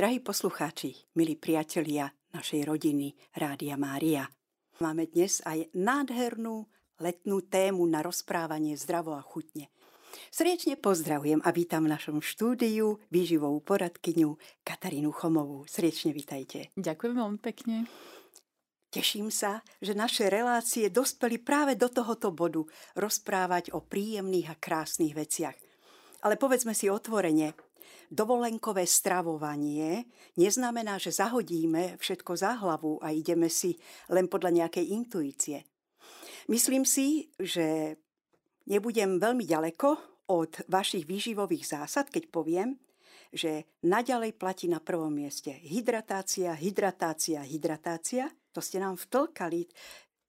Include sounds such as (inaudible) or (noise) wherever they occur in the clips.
Drahí poslucháči, milí priatelia našej rodiny Rádia Mária. Máme dnes aj nádhernú letnú tému na rozprávanie zdravo a chutne. Srdečne pozdravujem a vítam v našom štúdiu výživovú poradkyňu Katarínu Chomovú. Srdečne vítajte. Ďakujem veľmi pekne. Teším sa, že naše relácie dospeli práve do tohoto bodu rozprávať o príjemných a krásnych veciach. Ale povedzme si otvorene, dovolenkové stravovanie neznamená, že zahodíme všetko za hlavu a ideme si len podľa nejakej intuície. Myslím si, že nebudem veľmi ďaleko od vašich výživových zásad, keď poviem, že naďalej platí na prvom mieste hydratácia, hydratácia, hydratácia. To ste nám vtlkali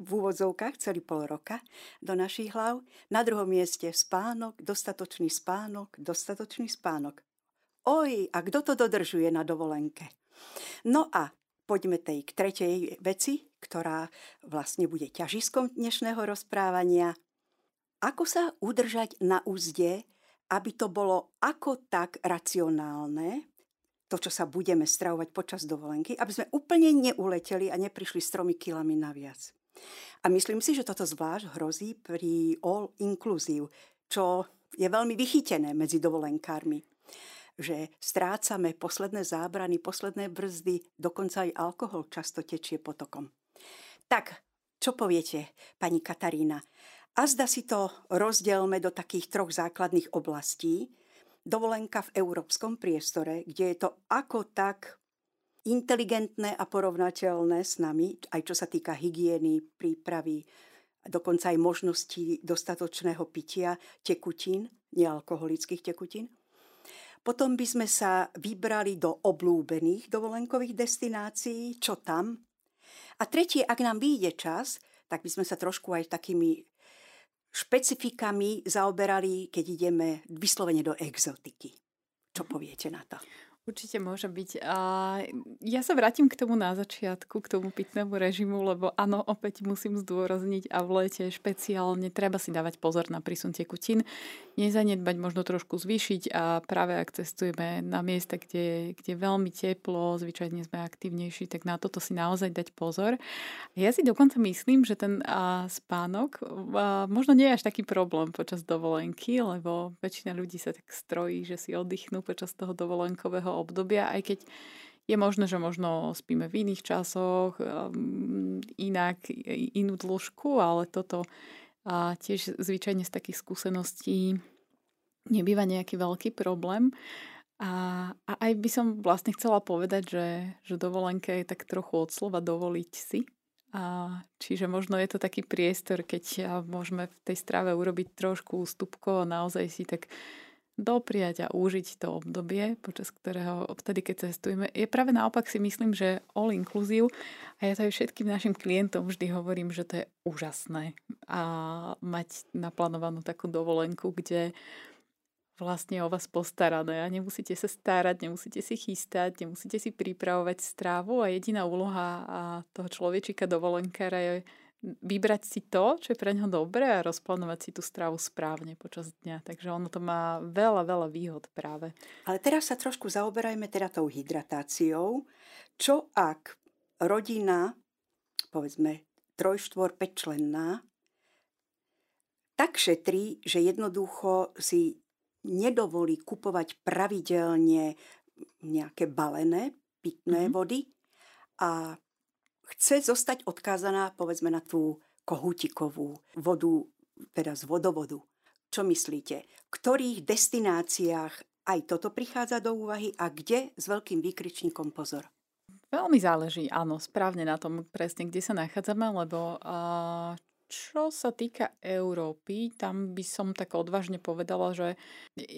v úvodzovkách celý pol roka do našich hlav. Na druhom mieste spánok, dostatočný spánok, dostatočný spánok. Oj, a kto to dodržuje na dovolenke? No a poďme tej k tretej veci, ktorá vlastne bude ťažiskom dnešného rozprávania. Ako sa udržať na úzde, aby to bolo ako tak racionálne, to, čo sa budeme stravovať počas dovolenky, aby sme úplne neuleteli a neprišli s tromi kilami naviac. A myslím si, že toto zvlášť hrozí pri all inclusive, čo je veľmi vychytené medzi dovolenkármi že strácame posledné zábrany, posledné brzdy, dokonca aj alkohol často tečie potokom. Tak, čo poviete, pani Katarína? A zda si to rozdielme do takých troch základných oblastí. Dovolenka v európskom priestore, kde je to ako tak inteligentné a porovnateľné s nami, aj čo sa týka hygieny, prípravy, dokonca aj možností dostatočného pitia tekutín, nealkoholických tekutín. Potom by sme sa vybrali do oblúbených dovolenkových destinácií, čo tam. A tretie, ak nám vyjde čas, tak by sme sa trošku aj takými špecifikami zaoberali, keď ideme vyslovene do exotiky. Čo poviete na to? Určite môže byť. A ja sa vrátim k tomu na začiatku, k tomu pitnému režimu, lebo áno, opäť musím zdôrazniť a v lete špeciálne treba si dávať pozor na prísun tekutín. Nezanedbať, možno trošku zvýšiť a práve ak cestujeme na miesta, kde, kde je veľmi teplo, zvyčajne sme aktívnejší, tak na toto si naozaj dať pozor. Ja si dokonca myslím, že ten a, spánok a, možno nie je až taký problém počas dovolenky, lebo väčšina ľudí sa tak strojí, že si oddychnú počas toho dovolenkového toho obdobia, aj keď je možné, že možno spíme v iných časoch, um, inak, inú dĺžku, ale toto a tiež zvyčajne z takých skúseností nebýva nejaký veľký problém. A, a aj by som vlastne chcela povedať, že, že dovolenka je tak trochu od slova dovoliť si. A, čiže možno je to taký priestor, keď môžeme v tej strave urobiť trošku ústupko a naozaj si tak dopriať a užiť to obdobie, počas ktorého, vtedy keď cestujeme. Je práve naopak si myslím, že all inclusive a ja to aj všetkým našim klientom vždy hovorím, že to je úžasné a mať naplánovanú takú dovolenku, kde vlastne o vás postarané a nemusíte sa starať, nemusíte si chystať, nemusíte si pripravovať strávu a jediná úloha toho človečika dovolenkára je vybrať si to, čo je pre neho dobré a rozplánovať si tú stravu správne počas dňa. Takže ono to má veľa, veľa výhod práve. Ale teraz sa trošku zaoberajme teda tou hydratáciou. Čo ak rodina, povedzme trojštvor, pečlenná, tak šetrí, že jednoducho si nedovolí kupovať pravidelne nejaké balené pitné mm-hmm. vody a chce zostať odkázaná povedzme na tú kohútikovú vodu, teda z vodovodu. Čo myslíte? V ktorých destináciách aj toto prichádza do úvahy a kde s veľkým výkričníkom pozor? Veľmi záleží, áno, správne na tom presne, kde sa nachádzame, lebo čo sa týka Európy, tam by som tak odvážne povedala, že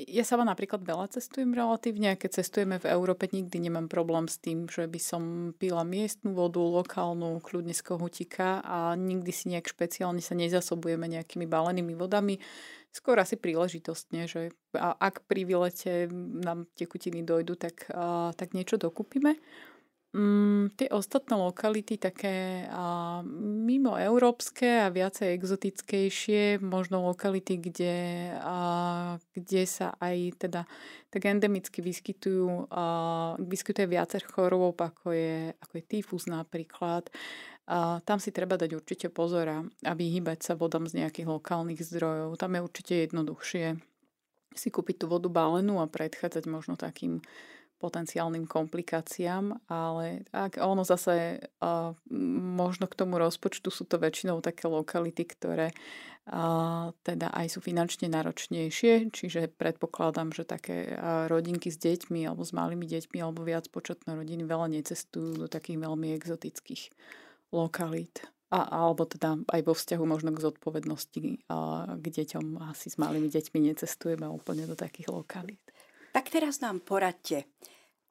ja sama napríklad veľa cestujem relatívne a keď cestujeme v Európe, nikdy nemám problém s tým, že by som pila miestnu vodu, lokálnu, kľudne z kohutika a nikdy si nejak špeciálne sa nezasobujeme nejakými balenými vodami. Skôr asi príležitostne, že ak pri výlete nám tekutiny dojdu, tak, tak niečo dokúpime. Mm, tie ostatné lokality, také a, mimo európske a viacej exotickejšie, možno lokality, kde, a, kde sa aj teda tak endemicky vyskytujú, a, vyskytuje viacer chorôb, ako je, ako je tyfus napríklad. A tam si treba dať určite pozor a vyhýbať sa vodom z nejakých lokálnych zdrojov. Tam je určite jednoduchšie si kúpiť tú vodu balenú a predchádzať možno takým potenciálnym komplikáciám, ale ak ono zase a, možno k tomu rozpočtu sú to väčšinou také lokality, ktoré a, teda aj sú finančne náročnejšie, čiže predpokladám, že také a, rodinky s deťmi alebo s malými deťmi alebo viac početné rodiny veľa necestujú do takých veľmi exotických lokalít. A, alebo teda aj vo vzťahu možno k zodpovednosti a, k deťom. Asi s malými deťmi necestujeme úplne do takých lokalít. Tak teraz nám poradte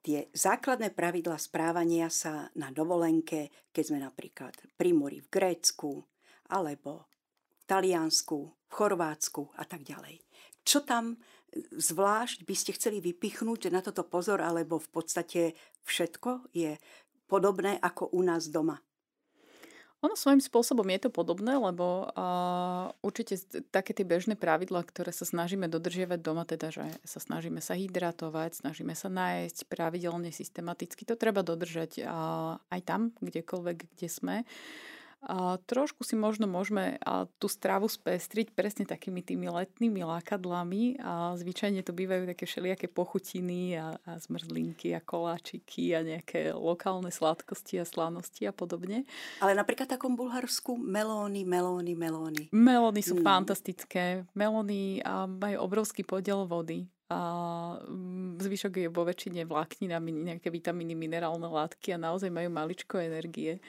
tie základné pravidla správania sa na dovolenke, keď sme napríklad pri mori v Grécku, alebo v Taliansku, v Chorvátsku a tak ďalej. Čo tam zvlášť by ste chceli vypichnúť, na toto pozor, alebo v podstate všetko je podobné ako u nás doma? Ono svojím spôsobom je to podobné, lebo uh, určite také tie bežné pravidlá, ktoré sa snažíme dodržiavať doma, teda, že sa snažíme sa hydratovať, snažíme sa nájsť pravidelne, systematicky, to treba dodržať uh, aj tam, kdekoľvek, kde sme. A trošku si možno môžeme tú stravu spestriť presne takými tými letnými lákadlami a zvyčajne to bývajú také všelijaké pochutiny a, a zmrzlinky a koláčiky a nejaké lokálne sladkosti a slanosti a podobne. Ale napríklad v takom Bulharsku melóny, melóny, melóny. Melóny sú mm. fantastické. Melóny majú obrovský podiel vody a mm, zvyšok je vo väčšine vláknina, nejaké vitamíny, minerálne látky a naozaj majú maličko energie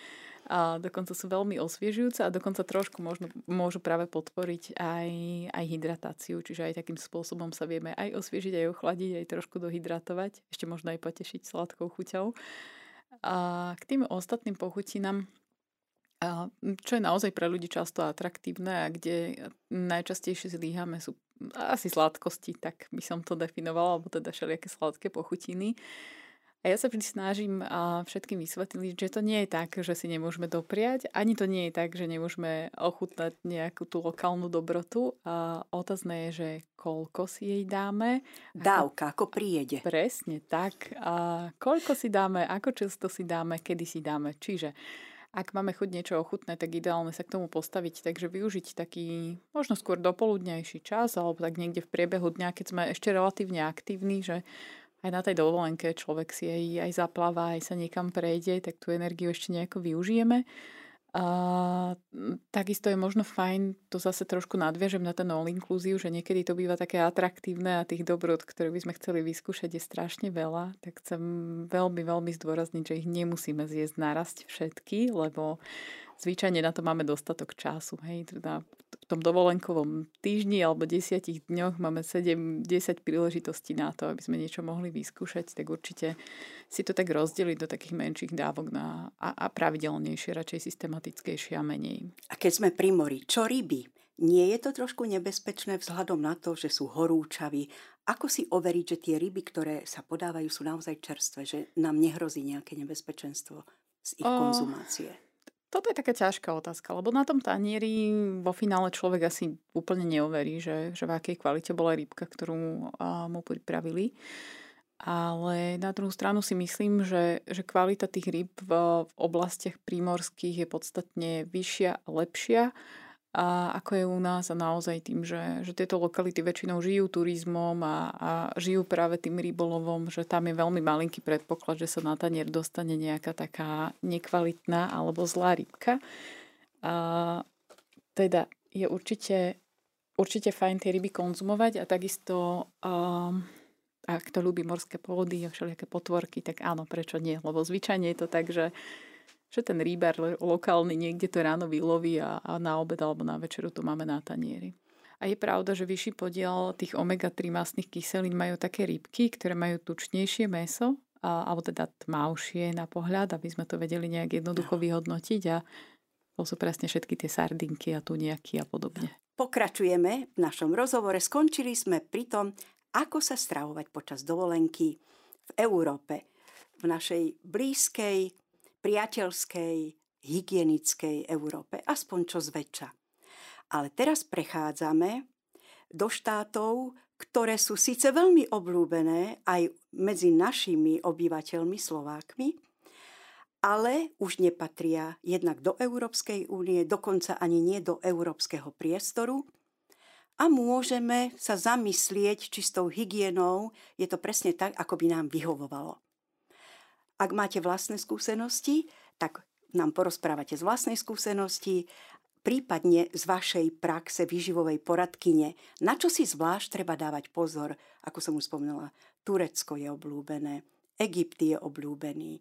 a dokonca sú veľmi osviežujúce a dokonca trošku možno, môžu práve podporiť aj, aj hydratáciu, čiže aj takým spôsobom sa vieme aj osviežiť, aj ochladiť, aj trošku dohydratovať, ešte možno aj potešiť sladkou chuťou. A k tým ostatným pochutinám, čo je naozaj pre ľudí často atraktívne a kde najčastejšie zlíhame sú asi sladkosti, tak by som to definovala, alebo teda všelijaké sladké pochutiny. A ja sa vždy snažím všetkým vysvetliť, že to nie je tak, že si nemôžeme dopriať, ani to nie je tak, že nemôžeme ochutnať nejakú tú lokálnu dobrotu. A otázne je, že koľko si jej dáme. Dávka, ako príjede. Presne tak. A koľko si dáme, ako často si dáme, kedy si dáme. Čiže ak máme chuť niečo ochutné, tak ideálne sa k tomu postaviť, takže využiť taký možno skôr dopoludnejší čas, alebo tak niekde v priebehu dňa, keď sme ešte relatívne aktívni, že aj na tej dovolenke človek si aj, aj zapláva, aj sa niekam prejde, tak tú energiu ešte nejako využijeme. A takisto je možno fajn, to zase trošku nadviažem na ten all inclusive, že niekedy to býva také atraktívne a tých dobrot, ktoré by sme chceli vyskúšať, je strašne veľa. Tak chcem veľmi, veľmi zdôrazniť, že ich nemusíme zjesť narasť všetky, lebo zvyčajne na to máme dostatok času. Hej, teda v tom dovolenkovom týždni alebo desiatich dňoch máme 7-10 príležitostí na to, aby sme niečo mohli vyskúšať, tak určite si to tak rozdeliť do takých menších dávok na, a, a pravidelnejšie, radšej systematickejšie a menej. A keď sme pri mori, čo ryby? Nie je to trošku nebezpečné vzhľadom na to, že sú horúčaví? Ako si overiť, že tie ryby, ktoré sa podávajú, sú naozaj čerstvé, že nám nehrozí nejaké nebezpečenstvo z ich o... konzumácie? Toto je taká ťažká otázka, lebo na tom tanieri vo finále človek asi úplne neoverí, že, že v akej kvalite bola rybka, ktorú mu pripravili. Ale na druhú stranu si myslím, že, že kvalita tých ryb v, v oblastiach prímorských je podstatne vyššia a lepšia a ako je u nás a naozaj tým, že, že tieto lokality väčšinou žijú turizmom a, a žijú práve tým rybolovom, že tam je veľmi malinký predpoklad, že sa na tanier dostane nejaká taká nekvalitná alebo zlá rybka. A teda je určite, určite fajn tie ryby konzumovať a takisto um, ak to ľúbi morské pôdy a všelijaké potvorky, tak áno, prečo nie? Lebo zvyčajne je to tak, že že ten rýbar lokálny niekde to ráno vyloví a, a na obed alebo na večeru to máme na tanieri. A je pravda, že vyšší podiel tých omega-3 masných kyselín majú také rybky, ktoré majú tučnejšie meso, a, alebo teda tmavšie na pohľad, aby sme to vedeli nejak jednoducho vyhodnotiť a to sú presne všetky tie sardinky a tu nejaký a podobne. Pokračujeme v našom rozhovore. Skončili sme pri tom, ako sa stravovať počas dovolenky v Európe v našej blízkej, priateľskej, hygienickej Európe, aspoň čo zväčša. Ale teraz prechádzame do štátov, ktoré sú síce veľmi oblúbené aj medzi našimi obyvateľmi Slovákmi, ale už nepatria jednak do Európskej únie, dokonca ani nie do európskeho priestoru. A môžeme sa zamyslieť čistou hygienou, je to presne tak, ako by nám vyhovovalo. Ak máte vlastné skúsenosti, tak nám porozprávate z vlastnej skúsenosti, prípadne z vašej praxe výživovej poradkyne. Na čo si zvlášť treba dávať pozor, ako som už spomínala, Turecko je oblúbené, Egypt je obľúbený,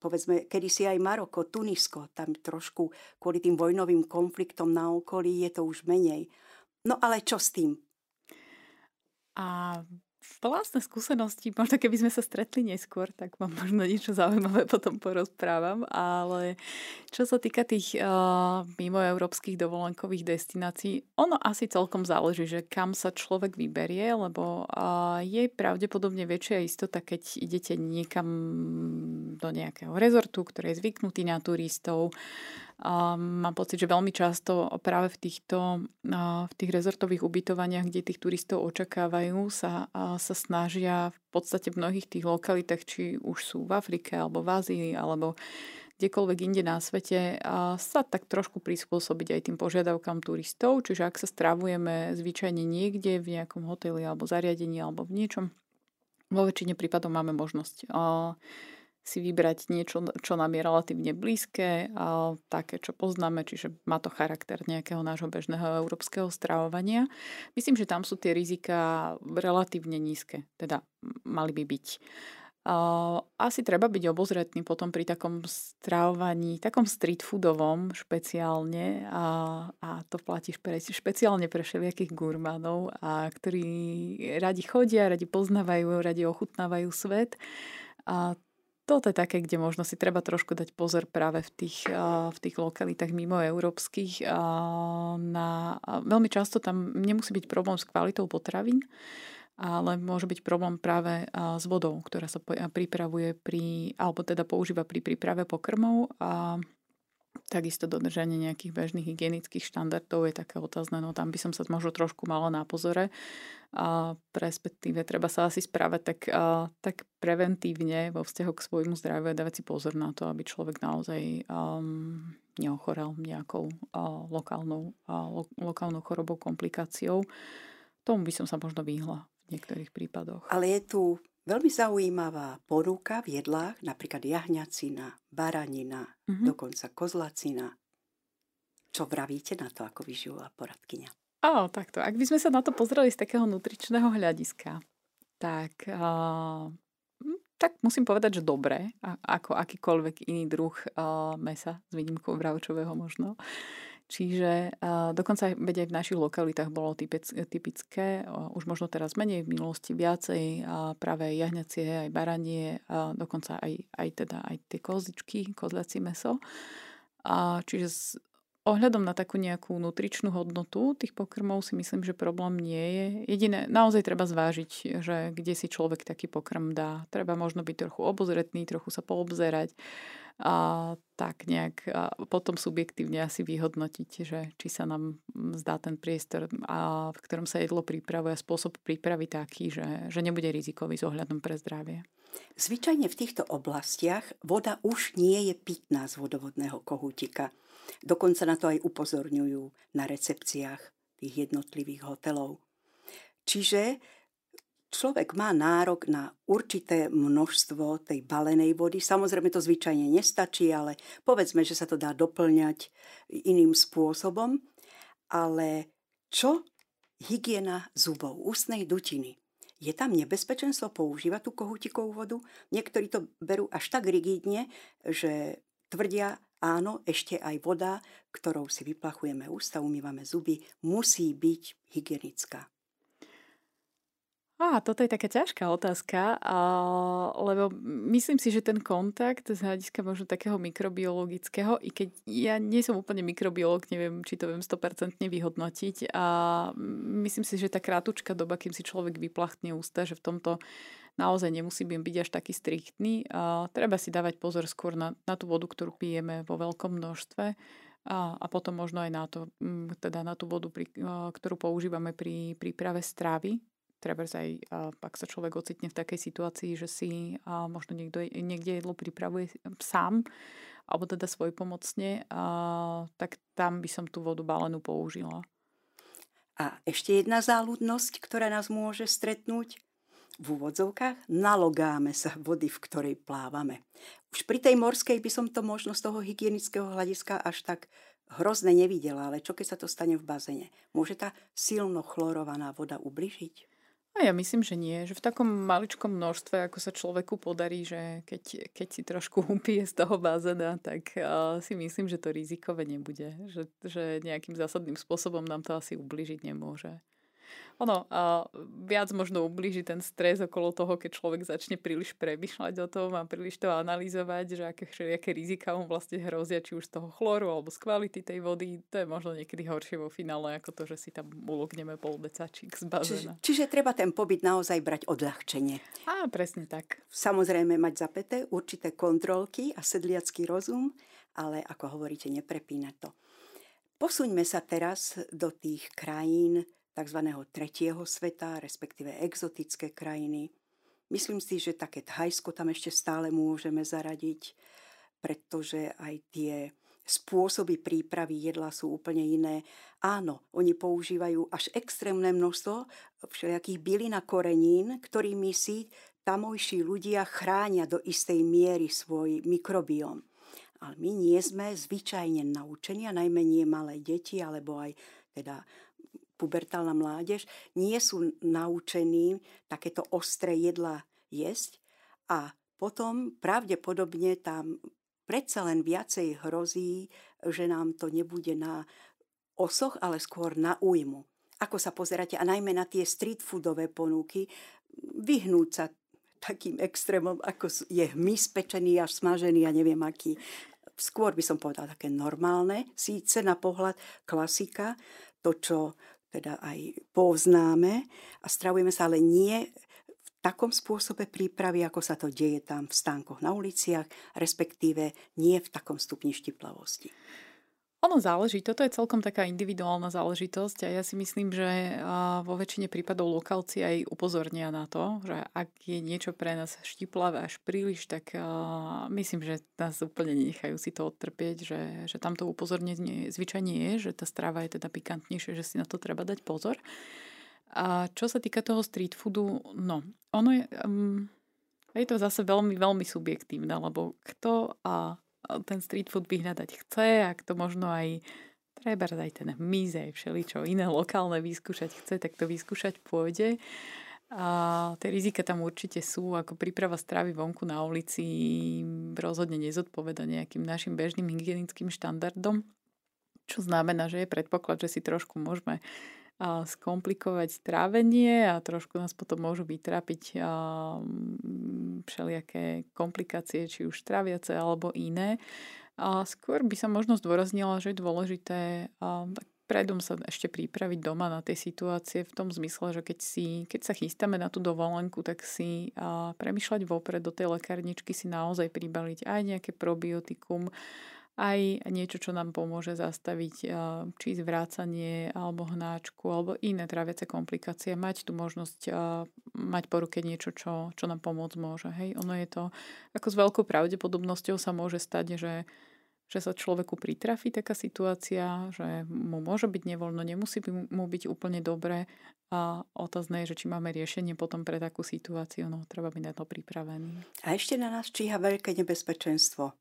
povedzme, kedysi aj Maroko, Tunisko, tam trošku kvôli tým vojnovým konfliktom na okolí je to už menej. No ale čo s tým? A vlastné skúsenosti, možno keby sme sa stretli neskôr, tak vám možno niečo zaujímavé potom porozprávam, ale čo sa týka tých uh, mimoeurópskych dovolenkových destinácií, ono asi celkom záleží, že kam sa človek vyberie, lebo uh, je pravdepodobne väčšia istota, keď idete niekam do nejakého rezortu, ktorý je zvyknutý na turistov, a mám pocit, že veľmi často práve v týchto v tých rezortových ubytovaniach, kde tých turistov očakávajú, sa, sa snažia v podstate v mnohých tých lokalitách, či už sú v Afrike alebo v Ázii alebo kdekoľvek inde na svete sa tak trošku prispôsobiť aj tým požiadavkám turistov. Čiže ak sa stravujeme zvyčajne niekde v nejakom hoteli alebo zariadení alebo v niečom, vo väčšine prípadov máme možnosť si vybrať niečo, čo nám je relatívne blízke a také, čo poznáme, čiže má to charakter nejakého nášho bežného európskeho stravovania. Myslím, že tam sú tie rizika relatívne nízke, teda mali by byť. Asi treba byť obozretný potom pri takom stravovaní, takom street foodovom špeciálne a, a to platí špe, špeciálne pre všelijakých gurmanov, a ktorí radi chodia, radi poznávajú, radi ochutnávajú svet. A toto je také, kde možno si treba trošku dať pozor práve v tých, v tých lokalitách mimo európskych. Na, veľmi často tam nemusí byť problém s kvalitou potravín, ale môže byť problém práve s vodou, ktorá sa pripravuje pri, alebo teda používa pri príprave pokrmov. A Takisto dodržanie nejakých bežných hygienických štandardov je také otázne, no tam by som sa možno trošku mala na pozore. A respektíve treba sa asi správať tak, a, tak preventívne vo vzťahu k svojmu zdraviu a dávať si pozor na to, aby človek naozaj um, neochorel nejakou a, lokálnou, a, lo, lokálnou chorobou, komplikáciou. Tomu by som sa možno vyhla v niektorých prípadoch. Ale je tu Veľmi zaujímavá poruka v jedlách, napríklad jahňacina, baranina, mm-hmm. dokonca kozlacina. Čo vravíte na to ako vyživová poradkyňa? Ó, takto. Ak by sme sa na to pozreli z takého nutričného hľadiska, tak, uh, tak musím povedať, že dobre, ako akýkoľvek iný druh uh, mesa, s výnimkou bravčového možno. Čiže uh, dokonca veď aj v našich lokalitách bolo typické, uh, už možno teraz menej, v minulosti viacej, uh, práve jahňacie, aj baranie, uh, dokonca aj, aj, teda, aj tie kozičky, kozľací meso. Uh, čiže ohľadom na takú nejakú nutričnú hodnotu tých pokrmov si myslím, že problém nie je. Jediné, naozaj treba zvážiť, že kde si človek taký pokrm dá. Treba možno byť trochu obozretný, trochu sa poobzerať a tak nejak a potom subjektívne asi vyhodnotiť, že či sa nám zdá ten priestor, a v ktorom sa jedlo pripravuje, spôsob prípravy taký, že, že nebude rizikový s ohľadom pre zdravie. Zvyčajne v týchto oblastiach voda už nie je pitná z vodovodného kohútika. Dokonca na to aj upozorňujú na recepciách tých jednotlivých hotelov. Čiže človek má nárok na určité množstvo tej balenej vody. Samozrejme to zvyčajne nestačí, ale povedzme, že sa to dá doplňať iným spôsobom. Ale čo hygiena zubov, ústnej dutiny? Je tam nebezpečenstvo používať tú kohutikovú vodu? Niektorí to berú až tak rigidne, že tvrdia, áno, ešte aj voda, ktorou si vyplachujeme ústa, umývame zuby, musí byť hygienická. Á, toto je taká ťažká otázka, a, lebo myslím si, že ten kontakt z hľadiska možno takého mikrobiologického, i keď ja nie som úplne mikrobiolog, neviem, či to viem 100% vyhodnotiť a myslím si, že tá krátučká doba, kým si človek vyplachtne ústa, že v tomto naozaj nemusíme byť až taký striktný. Treba si dávať pozor skôr na, na tú vodu, ktorú pijeme vo veľkom množstve a, a potom možno aj na to, mm, teda na tú vodu, pri, ktorú používame pri príprave stravy. Treba aj, ak sa človek ocitne v takej situácii, že si a možno niekto, niekde jedlo pripravuje sám, alebo teda svojpomocne, a, tak tam by som tú vodu balenú použila. A ešte jedna záľudnosť, ktorá nás môže stretnúť v úvodzovkách, nalogáme sa vody, v ktorej plávame. Už pri tej morskej by som to možno z toho hygienického hľadiska až tak hrozne nevidela, ale čo keď sa to stane v bazene? Môže tá silno chlorovaná voda ubližiť? A ja myslím, že nie. Že v takom maličkom množstve, ako sa človeku podarí, že keď, keď si trošku (laughs) upije z toho bazéna, tak uh, si myslím, že to rizikové nebude. Že, že nejakým zásadným spôsobom nám to asi ubližiť nemôže ono a viac možno ublíži ten stres okolo toho, keď človek začne príliš premyšľať o tom a príliš to analyzovať, že aké, aké rizika mu vlastne hrozia, či už z toho chlóru alebo z kvality tej vody. To je možno niekedy horšie vo finále, ako to, že si tam ulokneme pol decačík z bazéna. Čiže, čiže treba ten pobyt naozaj brať odľahčenie. Á, presne tak. Samozrejme mať zapeté určité kontrolky a sedliacký rozum, ale ako hovoríte, neprepínať to. Posuňme sa teraz do tých krajín, tzv. tretieho sveta, respektíve exotické krajiny. Myslím si, že také Thajsko tam ešte stále môžeme zaradiť, pretože aj tie spôsoby prípravy jedla sú úplne iné. Áno, oni používajú až extrémne množstvo všelijakých bylín a korenín, ktorými si tamojší ľudia chránia do istej miery svoj mikrobióm. Ale my nie sme zvyčajne naučení, a najmä nie malé deti, alebo aj teda pubertálna mládež, nie sú naučení takéto ostré jedla jesť a potom pravdepodobne tam predsa len viacej hrozí, že nám to nebude na osoch, ale skôr na újmu. Ako sa pozeráte a najmä na tie street foodové ponuky, vyhnúť sa takým extrémom, ako je hmyz pečený a smažený a neviem aký. Skôr by som povedala také normálne, síce na pohľad klasika, to, čo teda aj poznáme a stravujeme sa, ale nie v takom spôsobe prípravy, ako sa to deje tam v stánkoch na uliciach, respektíve nie v takom stupni štiplavosti. Ono záleží, toto je celkom taká individuálna záležitosť a ja si myslím, že vo väčšine prípadov lokálci aj upozornia na to, že ak je niečo pre nás štiplavé až príliš, tak myslím, že nás úplne nenechajú si to odtrpieť, že, že tamto upozornenie zvyčajne je, že tá strava je teda pikantnejšia, že si na to treba dať pozor. A čo sa týka toho street foodu, no, ono je... Um, je to zase veľmi, veľmi subjektívne, lebo kto a ten street food vyhľadať chce, ak to možno aj treba aj ten hmyz, aj všeličo iné lokálne vyskúšať chce, tak to vyskúšať pôjde. A tie rizika tam určite sú, ako príprava stravy vonku na ulici rozhodne nezodpoveda nejakým našim bežným hygienickým štandardom, čo znamená, že je predpoklad, že si trošku môžeme skomplikovať trávenie a trošku nás potom môžu vytrápiť všelijaké komplikácie, či už traviace alebo iné. A skôr by sa možno zdôraznila, že je dôležité predom sa ešte pripraviť doma na tej situácie v tom zmysle, že keď, si, keď sa chystáme na tú dovolenku, tak si a, premyšľať vopred do tej lekárničky si naozaj pribaliť aj nejaké probiotikum, aj niečo, čo nám pomôže zastaviť či zvrácanie alebo hnáčku alebo iné traviace komplikácie. Mať tu možnosť mať po ruke niečo, čo, čo nám pomôcť môže. Hej, ono je to, ako s veľkou pravdepodobnosťou sa môže stať, že že sa človeku pritrafi taká situácia, že mu môže byť nevoľno, nemusí mu byť úplne dobre a otázne je, že či máme riešenie potom pre takú situáciu, no treba byť na to pripravený. A ešte na nás číha veľké nebezpečenstvo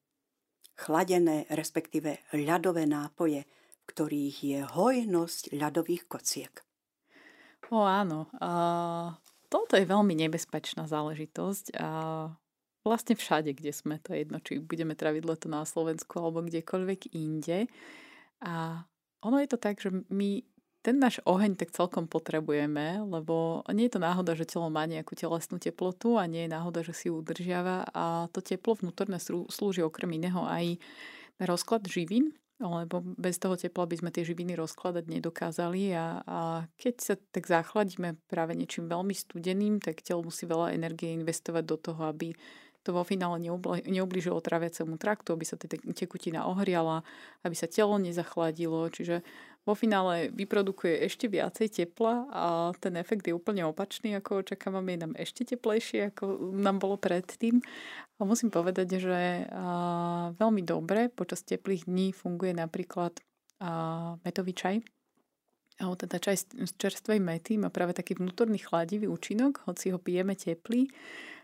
chladené, respektíve ľadové nápoje, v ktorých je hojnosť ľadových kociek. O áno, a toto je veľmi nebezpečná záležitosť a vlastne všade, kde sme, to je jedno, či budeme traviť leto na Slovensku alebo kdekoľvek inde. A ono je to tak, že my ten náš oheň tak celkom potrebujeme, lebo nie je to náhoda, že telo má nejakú telesnú teplotu a nie je náhoda, že si ju udržiava. A to teplo vnútorné slúži okrem iného aj na rozklad živín lebo bez toho tepla by sme tie živiny rozkladať nedokázali. A, a keď sa tak zachladíme práve niečím veľmi studeným, tak telo musí veľa energie investovať do toho, aby to vo finále neublížilo traviacemu traktu, aby sa tá tekutina ohriala, aby sa telo nezachladilo. Čiže vo finále vyprodukuje ešte viacej tepla a ten efekt je úplne opačný, ako očakávame, je nám ešte teplejšie, ako nám bolo predtým. A musím povedať, že veľmi dobre počas teplých dní funguje napríklad metový čaj, alebo teda čaj z čerstvej mety má práve taký vnútorný chladivý účinok, hoci ho pijeme teplý.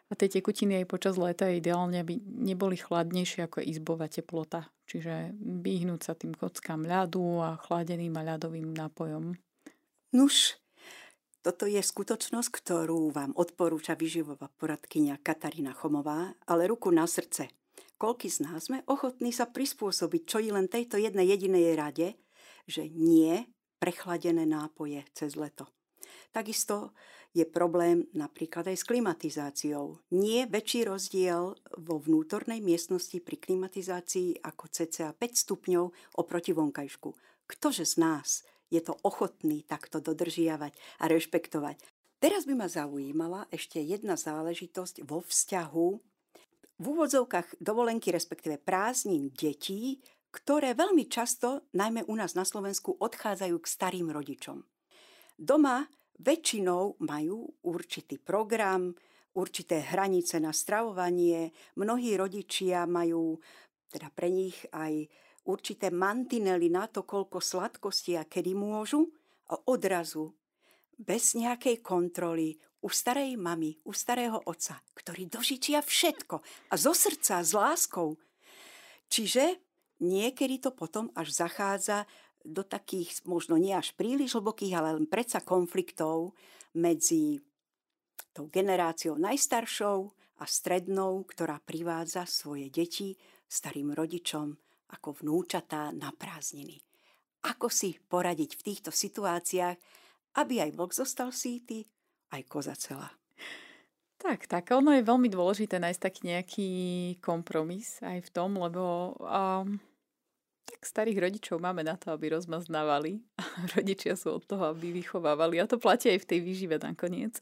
A tie tekutiny aj počas leta ideálne, aby neboli chladnejšie ako izbová teplota. Čiže vyhnúť sa tým kockám ľadu a chladeným a ľadovým nápojom. Nuž, toto je skutočnosť, ktorú vám odporúča vyživová poradkynia Katarína Chomová, ale ruku na srdce. Koľky z nás sme ochotní sa prispôsobiť, čo i len tejto jednej jedinej rade, že nie prechladené nápoje cez leto. Takisto je problém napríklad aj s klimatizáciou. Nie väčší rozdiel vo vnútornej miestnosti pri klimatizácii ako cca 5 stupňov oproti vonkajšku. Ktože z nás je to ochotný takto dodržiavať a rešpektovať? Teraz by ma zaujímala ešte jedna záležitosť vo vzťahu v úvodzovkách dovolenky, respektíve prázdnin detí, ktoré veľmi často, najmä u nás na Slovensku, odchádzajú k starým rodičom. Doma väčšinou majú určitý program, určité hranice na stravovanie. Mnohí rodičia majú teda pre nich aj určité mantinely na to, koľko sladkosti a kedy môžu. A odrazu, bez nejakej kontroly, u starej mamy, u starého otca, ktorí dožičia všetko a zo srdca, s láskou. Čiže niekedy to potom až zachádza do takých možno nie až príliš hlbokých, ale len predsa konfliktov medzi tou generáciou najstaršou a strednou, ktorá privádza svoje deti starým rodičom ako vnúčatá na prázdniny. Ako si poradiť v týchto situáciách, aby aj vlk zostal síty, aj koza celá. Tak, tak. Ono je veľmi dôležité nájsť taký nejaký kompromis aj v tom, lebo um, tak starých rodičov máme na to, aby rozmaznávali. (laughs) Rodičia sú od toho, aby vychovávali. A to platí aj v tej výžive nakoniec.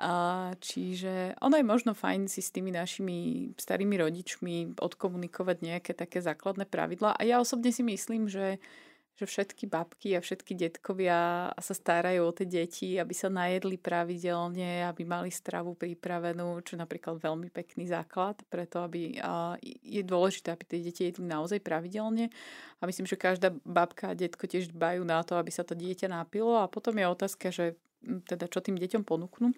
A čiže ono je možno fajn si s tými našimi starými rodičmi odkomunikovať nejaké také základné pravidlá. A ja osobne si myslím, že že všetky babky a všetky detkovia sa starajú o tie deti, aby sa najedli pravidelne, aby mali stravu pripravenú, čo je napríklad veľmi pekný základ, preto aby je dôležité, aby tie deti jedli naozaj pravidelne. A myslím, že každá babka a detko tiež dbajú na to, aby sa to dieťa napilo a potom je otázka, že teda čo tým deťom ponúknú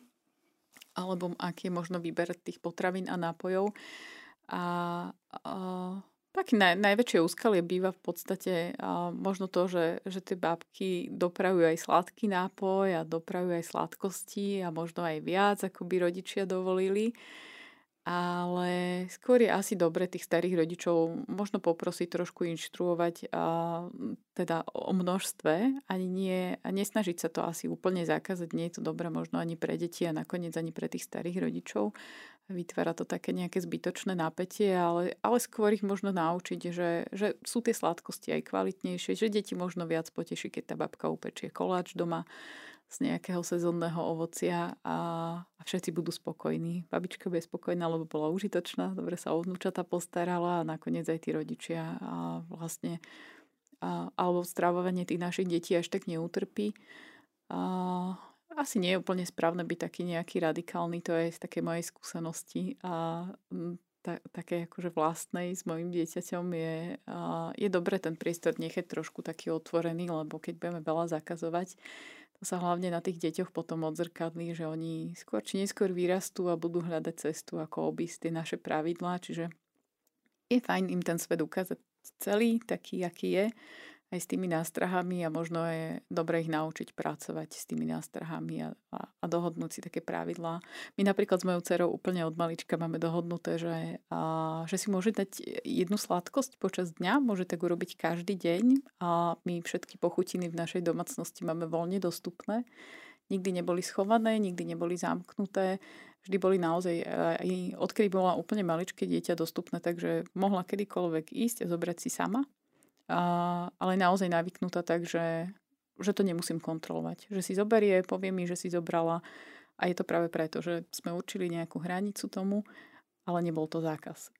alebo aký je možno výber tých potravín a nápojov. A, a tak naj, najväčšie úskalie býva v podstate a možno to, že, že tie bábky dopravujú aj sladký nápoj a dopravujú aj sladkosti a možno aj viac, ako by rodičia dovolili. Ale skôr je asi dobre tých starých rodičov možno poprosiť trošku inštruovať a, teda o množstve ani nie, a nesnažiť sa to asi úplne zakázať. Nie je to dobré možno ani pre deti a nakoniec ani pre tých starých rodičov. Vytvára to také nejaké zbytočné napätie, ale, ale skôr ich možno naučiť, že, že sú tie sladkosti aj kvalitnejšie, že deti možno viac poteší, keď tá babka upečie koláč doma z nejakého sezónneho ovocia a, a všetci budú spokojní. Babička bude spokojná, lebo bola užitočná, dobre sa o vnúčata postarala a nakoniec aj tí rodičia a vlastne a, alebo stravovanie tých našich detí až tak neutrpí. A, asi nie je úplne správne byť taký nejaký radikálny, to je z také mojej skúsenosti a ta, také akože vlastnej s mojim dieťaťom je, a je dobre ten priestor nechať trošku taký otvorený, lebo keď budeme veľa zakazovať, sa hlavne na tých deťoch potom odzrkadlí, že oni skôr či neskôr vyrastú a budú hľadať cestu, ako obísť tie naše pravidlá. Čiže je fajn im ten svet ukázať celý, taký, aký je aj s tými nástrahami a možno je dobre ich naučiť pracovať s tými nástrahami a, a, a dohodnúť si také pravidlá. My napríklad s mojou dcerou úplne od malička máme dohodnuté, že, a, že si môže dať jednu sladkosť počas dňa, môže tak urobiť každý deň a my všetky pochutiny v našej domácnosti máme voľne dostupné. Nikdy neboli schované, nikdy neboli zamknuté, vždy boli naozaj, aj odkedy bola úplne maličké dieťa dostupné, takže mohla kedykoľvek ísť a zobrať si sama ale naozaj navyknutá tak, že, že to nemusím kontrolovať. Že si zoberie, povie mi, že si zobrala a je to práve preto, že sme určili nejakú hranicu tomu, ale nebol to zákaz.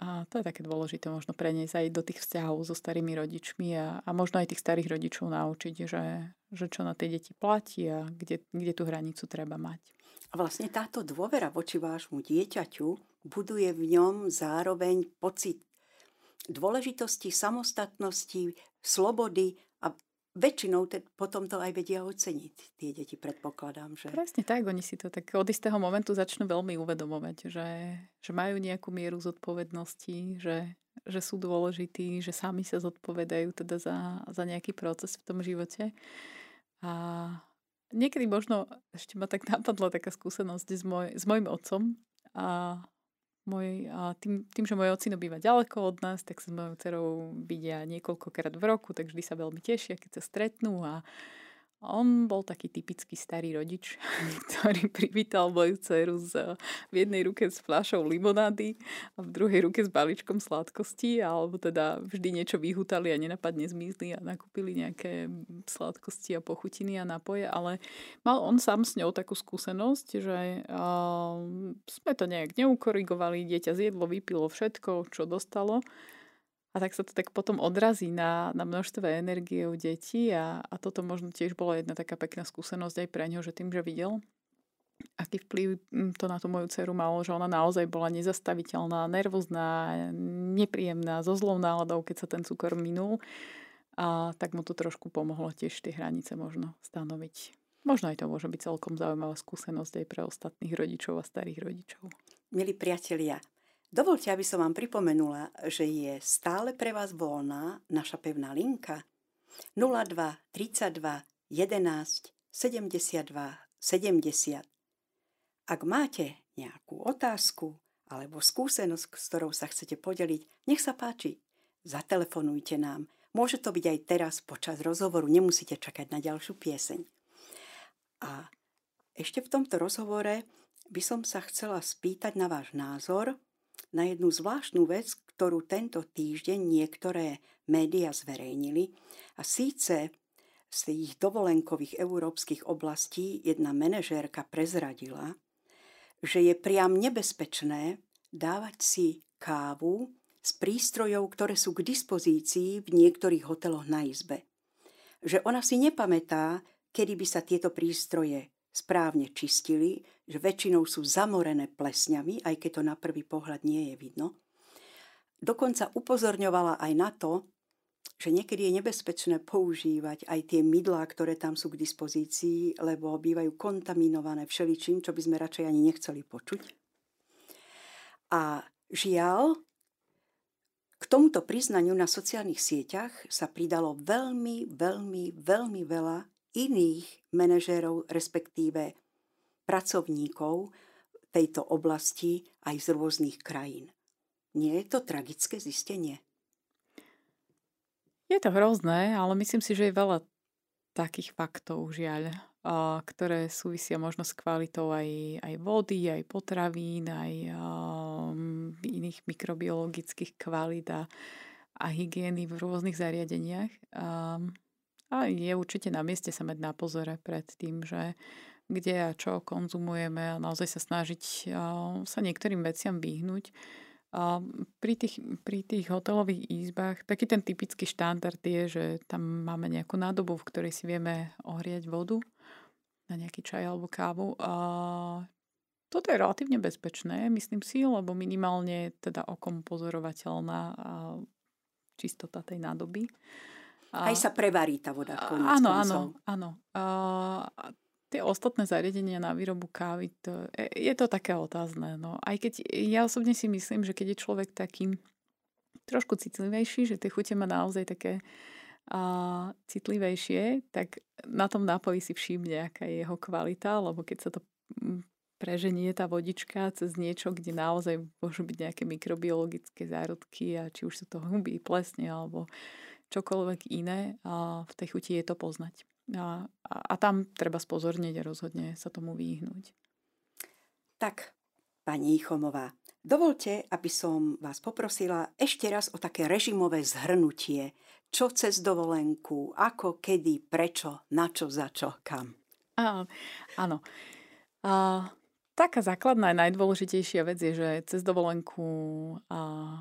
A to je také dôležité možno preniesť aj do tých vzťahov so starými rodičmi a, a možno aj tých starých rodičov naučiť, že, že čo na tie deti platí a kde, kde tú hranicu treba mať. A vlastne táto dôvera voči vášmu dieťaťu buduje v ňom zároveň pocit dôležitosti, samostatnosti, slobody a väčšinou te, potom to aj vedia oceniť tie deti, predpokladám. Že... Presne tak, oni si to tak od istého momentu začnú veľmi uvedomovať, že, že majú nejakú mieru zodpovednosti, že, že sú dôležití, že sami sa zodpovedajú teda za, za nejaký proces v tom živote. A niekedy možno ešte ma tak napadla taká skúsenosť s, môj, s môjim otcom. A môj, a tým, tým, že môj ocino býva ďaleko od nás, tak sa s mojou dcerou vidia niekoľkokrát v roku, tak vždy sa veľmi tešia, keď sa stretnú a on bol taký typický starý rodič, (laughs) ktorý privítal moju dceru v jednej ruke s fľašou limonády a v druhej ruke s balíčkom sladkosti, alebo teda vždy niečo vyhutali a nenapadne zmizli a nakúpili nejaké sladkosti a pochutiny a napoje, ale mal on sám s ňou takú skúsenosť, že uh, sme to nejak neukorigovali, dieťa zjedlo, vypilo všetko, čo dostalo a tak sa to tak potom odrazí na, na množstve energie u detí a, a toto možno tiež bola jedna taká pekná skúsenosť aj pre ňo, že tým, že videl, aký vplyv hm, to na tú moju dceru malo, že ona naozaj bola nezastaviteľná, nervózna, nepríjemná, so zlou náladou, keď sa ten cukor minul. A tak mu to trošku pomohlo tiež tie hranice možno stanoviť. Možno aj to môže byť celkom zaujímavá skúsenosť aj pre ostatných rodičov a starých rodičov. Milí priatelia, Dovolte, aby som vám pripomenula, že je stále pre vás voľná naša pevná linka 02 32 11 72 70. Ak máte nejakú otázku alebo skúsenosť, s ktorou sa chcete podeliť, nech sa páči, zatelefonujte nám. Môže to byť aj teraz počas rozhovoru, nemusíte čakať na ďalšiu pieseň. A ešte v tomto rozhovore by som sa chcela spýtať na váš názor na jednu zvláštnu vec, ktorú tento týždeň niektoré médiá zverejnili. A síce z tých dovolenkových európskych oblastí jedna manažérka prezradila, že je priam nebezpečné dávať si kávu z prístrojov, ktoré sú k dispozícii v niektorých hoteloch na izbe. Že ona si nepamätá, kedy by sa tieto prístroje správne čistili, že väčšinou sú zamorené plesňami, aj keď to na prvý pohľad nie je vidno. Dokonca upozorňovala aj na to, že niekedy je nebezpečné používať aj tie mydlá, ktoré tam sú k dispozícii, lebo bývajú kontaminované všeličím, čo by sme radšej ani nechceli počuť. A žiaľ, k tomuto priznaniu na sociálnych sieťach sa pridalo veľmi, veľmi, veľmi veľa iných manažérov, respektíve pracovníkov tejto oblasti aj z rôznych krajín. Nie je to tragické zistenie? Je to hrozné, ale myslím si, že je veľa takých faktov, žiaľ, ktoré súvisia možno s kvalitou aj, aj vody, aj potravín, aj um, iných mikrobiologických kvalít a, a hygieny v rôznych zariadeniach. Um, a je určite na mieste sa mať na pozore pred tým, že kde a čo konzumujeme a naozaj sa snažiť sa niektorým veciam vyhnúť. Pri, tých, pri tých hotelových izbách taký ten typický štandard je, že tam máme nejakú nádobu, v ktorej si vieme ohriať vodu na nejaký čaj alebo kávu. A toto je relatívne bezpečné, myslím si, lebo minimálne teda okom pozorovateľná čistota tej nádoby. Aj sa prevarí tá voda. Áno, áno, áno. A tie ostatné zariadenia na výrobu kávy, to, je to také otázne. No. Aj keď ja osobne si myslím, že keď je človek taký trošku citlivejší, že tie chute má naozaj také a, citlivejšie, tak na tom nápoji si všimne, aká je jeho kvalita, lebo keď sa to preženie tá vodička cez niečo, kde naozaj môžu byť nejaké mikrobiologické zárodky a či už sú to huby, plesne alebo čokoľvek iné a v tej chuti je to poznať. A, a, a tam treba spozornieť a rozhodne sa tomu vyhnúť. Tak, pani Chomová, Dovolte, aby som vás poprosila ešte raz o také režimové zhrnutie, čo cez dovolenku, ako, kedy, prečo, na čo, za čo, kam. Á, áno. A, taká základná a najdôležitejšia vec je, že cez dovolenku a,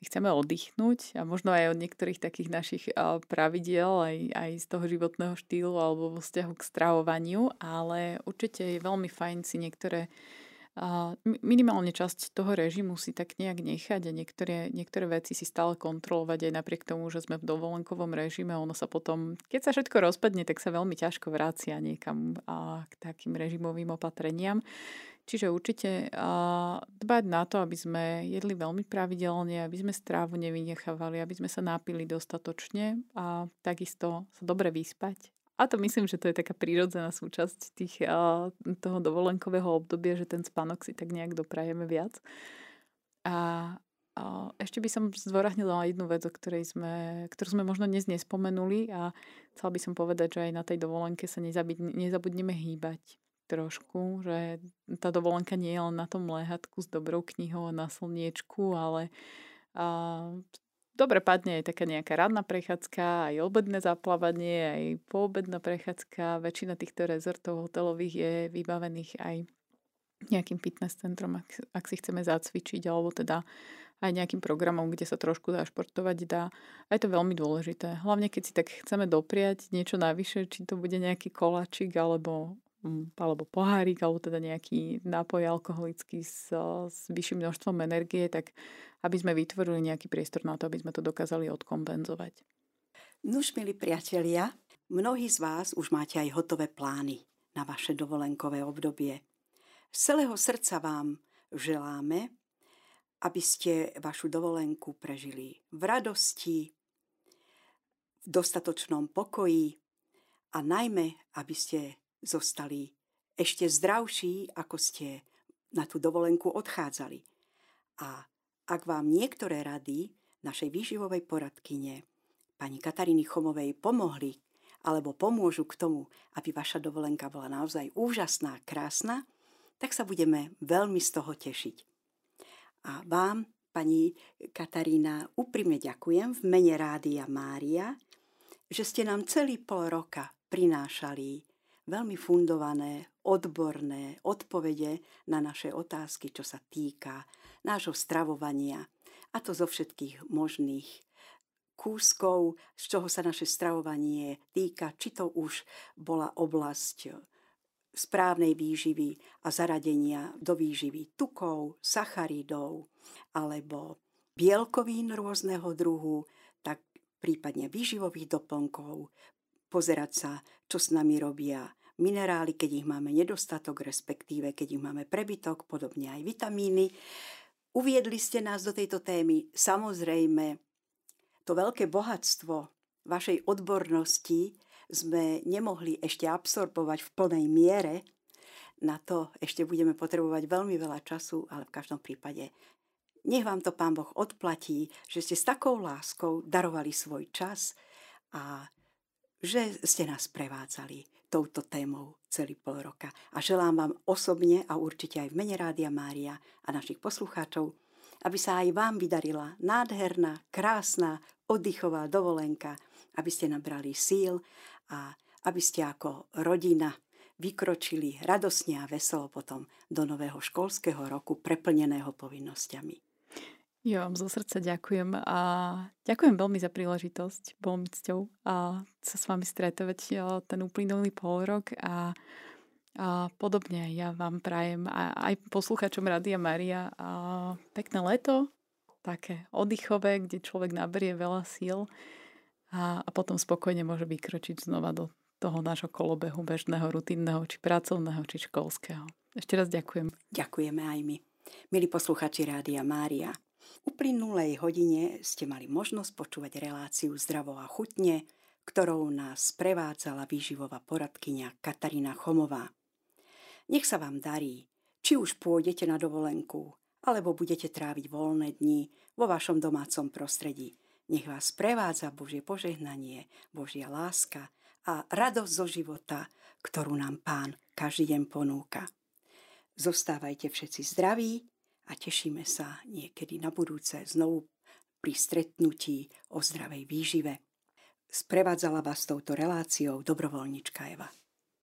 si chceme oddychnúť a možno aj od niektorých takých našich pravidiel, aj, aj z toho životného štýlu alebo vo vzťahu k stravovaniu, ale určite je veľmi fajn si niektoré minimálne časť toho režimu si tak nejak nechať a niektoré, niektoré veci si stále kontrolovať aj napriek tomu, že sme v dovolenkovom režime. Ono sa potom, keď sa všetko rozpadne, tak sa veľmi ťažko vrácia niekam a k takým režimovým opatreniam. Čiže určite dbať na to, aby sme jedli veľmi pravidelne, aby sme strávu nevynechávali, aby sme sa nápili dostatočne a takisto sa dobre vyspať a to myslím, že to je taká prírodzená súčasť tých, toho dovolenkového obdobia, že ten spánok si tak nejak doprajeme viac. A, a ešte by som zdôraznila jednu vec, o ktorej sme, ktorú sme možno dnes nespomenuli a chcela by som povedať, že aj na tej dovolenke sa nezabudneme hýbať trošku, že tá dovolenka nie je len na tom lehatku s dobrou knihou a na slniečku, ale a dobre padne aj taká nejaká ranná prechádzka, aj obedné zaplávanie, aj poobedná prechádzka. Väčšina týchto rezortov hotelových je vybavených aj nejakým fitness centrom, ak, ak si chceme zacvičiť, alebo teda aj nejakým programom, kde sa trošku zašportovať dá. A je to veľmi dôležité. Hlavne keď si tak chceme dopriať niečo navyše, či to bude nejaký koláčik alebo alebo pohárik, alebo teda nejaký nápoj alkoholický s, s vyšším množstvom energie, tak aby sme vytvorili nejaký priestor na to, aby sme to dokázali odkompenzovať. Nuž, milí priatelia, mnohí z vás už máte aj hotové plány na vaše dovolenkové obdobie. Z celého srdca vám želáme, aby ste vašu dovolenku prežili v radosti, v dostatočnom pokoji a najmä, aby ste zostali ešte zdravší, ako ste na tú dovolenku odchádzali. A ak vám niektoré rady našej výživovej poradkyne pani Kataríny Chomovej pomohli alebo pomôžu k tomu, aby vaša dovolenka bola naozaj úžasná, krásna, tak sa budeme veľmi z toho tešiť. A vám, pani Katarína, úprimne ďakujem v mene Rádia Mária, že ste nám celý pol roka prinášali veľmi fundované, odborné odpovede na naše otázky, čo sa týka nášho stravovania. A to zo všetkých možných kúskov, z čoho sa naše stravovanie týka, či to už bola oblasť správnej výživy a zaradenia do výživy tukov, sacharidov alebo bielkovín rôzneho druhu, tak prípadne výživových doplnkov, pozerať sa, čo s nami robia minerály, keď ich máme nedostatok, respektíve keď ich máme prebytok, podobne aj vitamíny. Uviedli ste nás do tejto témy. Samozrejme, to veľké bohatstvo vašej odbornosti sme nemohli ešte absorbovať v plnej miere. Na to ešte budeme potrebovať veľmi veľa času, ale v každom prípade nech vám to Pán Boh odplatí, že ste s takou láskou darovali svoj čas a že ste nás prevádzali touto témou celý pol roka. A želám vám osobne a určite aj v mene Rádia Mária a našich poslucháčov, aby sa aj vám vydarila nádherná, krásna, oddychová dovolenka, aby ste nabrali síl a aby ste ako rodina vykročili radosne a veselo potom do nového školského roku preplneného povinnosťami. Ja vám zo srdca ďakujem a ďakujem veľmi za príležitosť. Bolo mi cťou a sa s vami stretovať ten uplynulý pol rok a, a podobne. Ja vám prajem a aj posluchačom Radia Maria a pekné leto, také oddychové, kde človek naberie veľa síl a, a potom spokojne môže vykročiť znova do toho nášho kolobehu bežného, rutinného, či pracovného, či školského. Ešte raz ďakujem. Ďakujeme aj my. Milí posluchači Rádia Mária, uplynulej hodine ste mali možnosť počúvať reláciu Zdravo a chutne, ktorou nás prevádzala výživová poradkynia Katarína Chomová. Nech sa vám darí, či už pôjdete na dovolenku, alebo budete tráviť voľné dni vo vašom domácom prostredí. Nech vás prevádza Božie požehnanie, Božia láska a radosť zo života, ktorú nám Pán každý deň ponúka. Zostávajte všetci zdraví a tešíme sa niekedy na budúce znovu pri stretnutí o zdravej výžive. Sprevádzala vás touto reláciou dobrovoľnička Eva.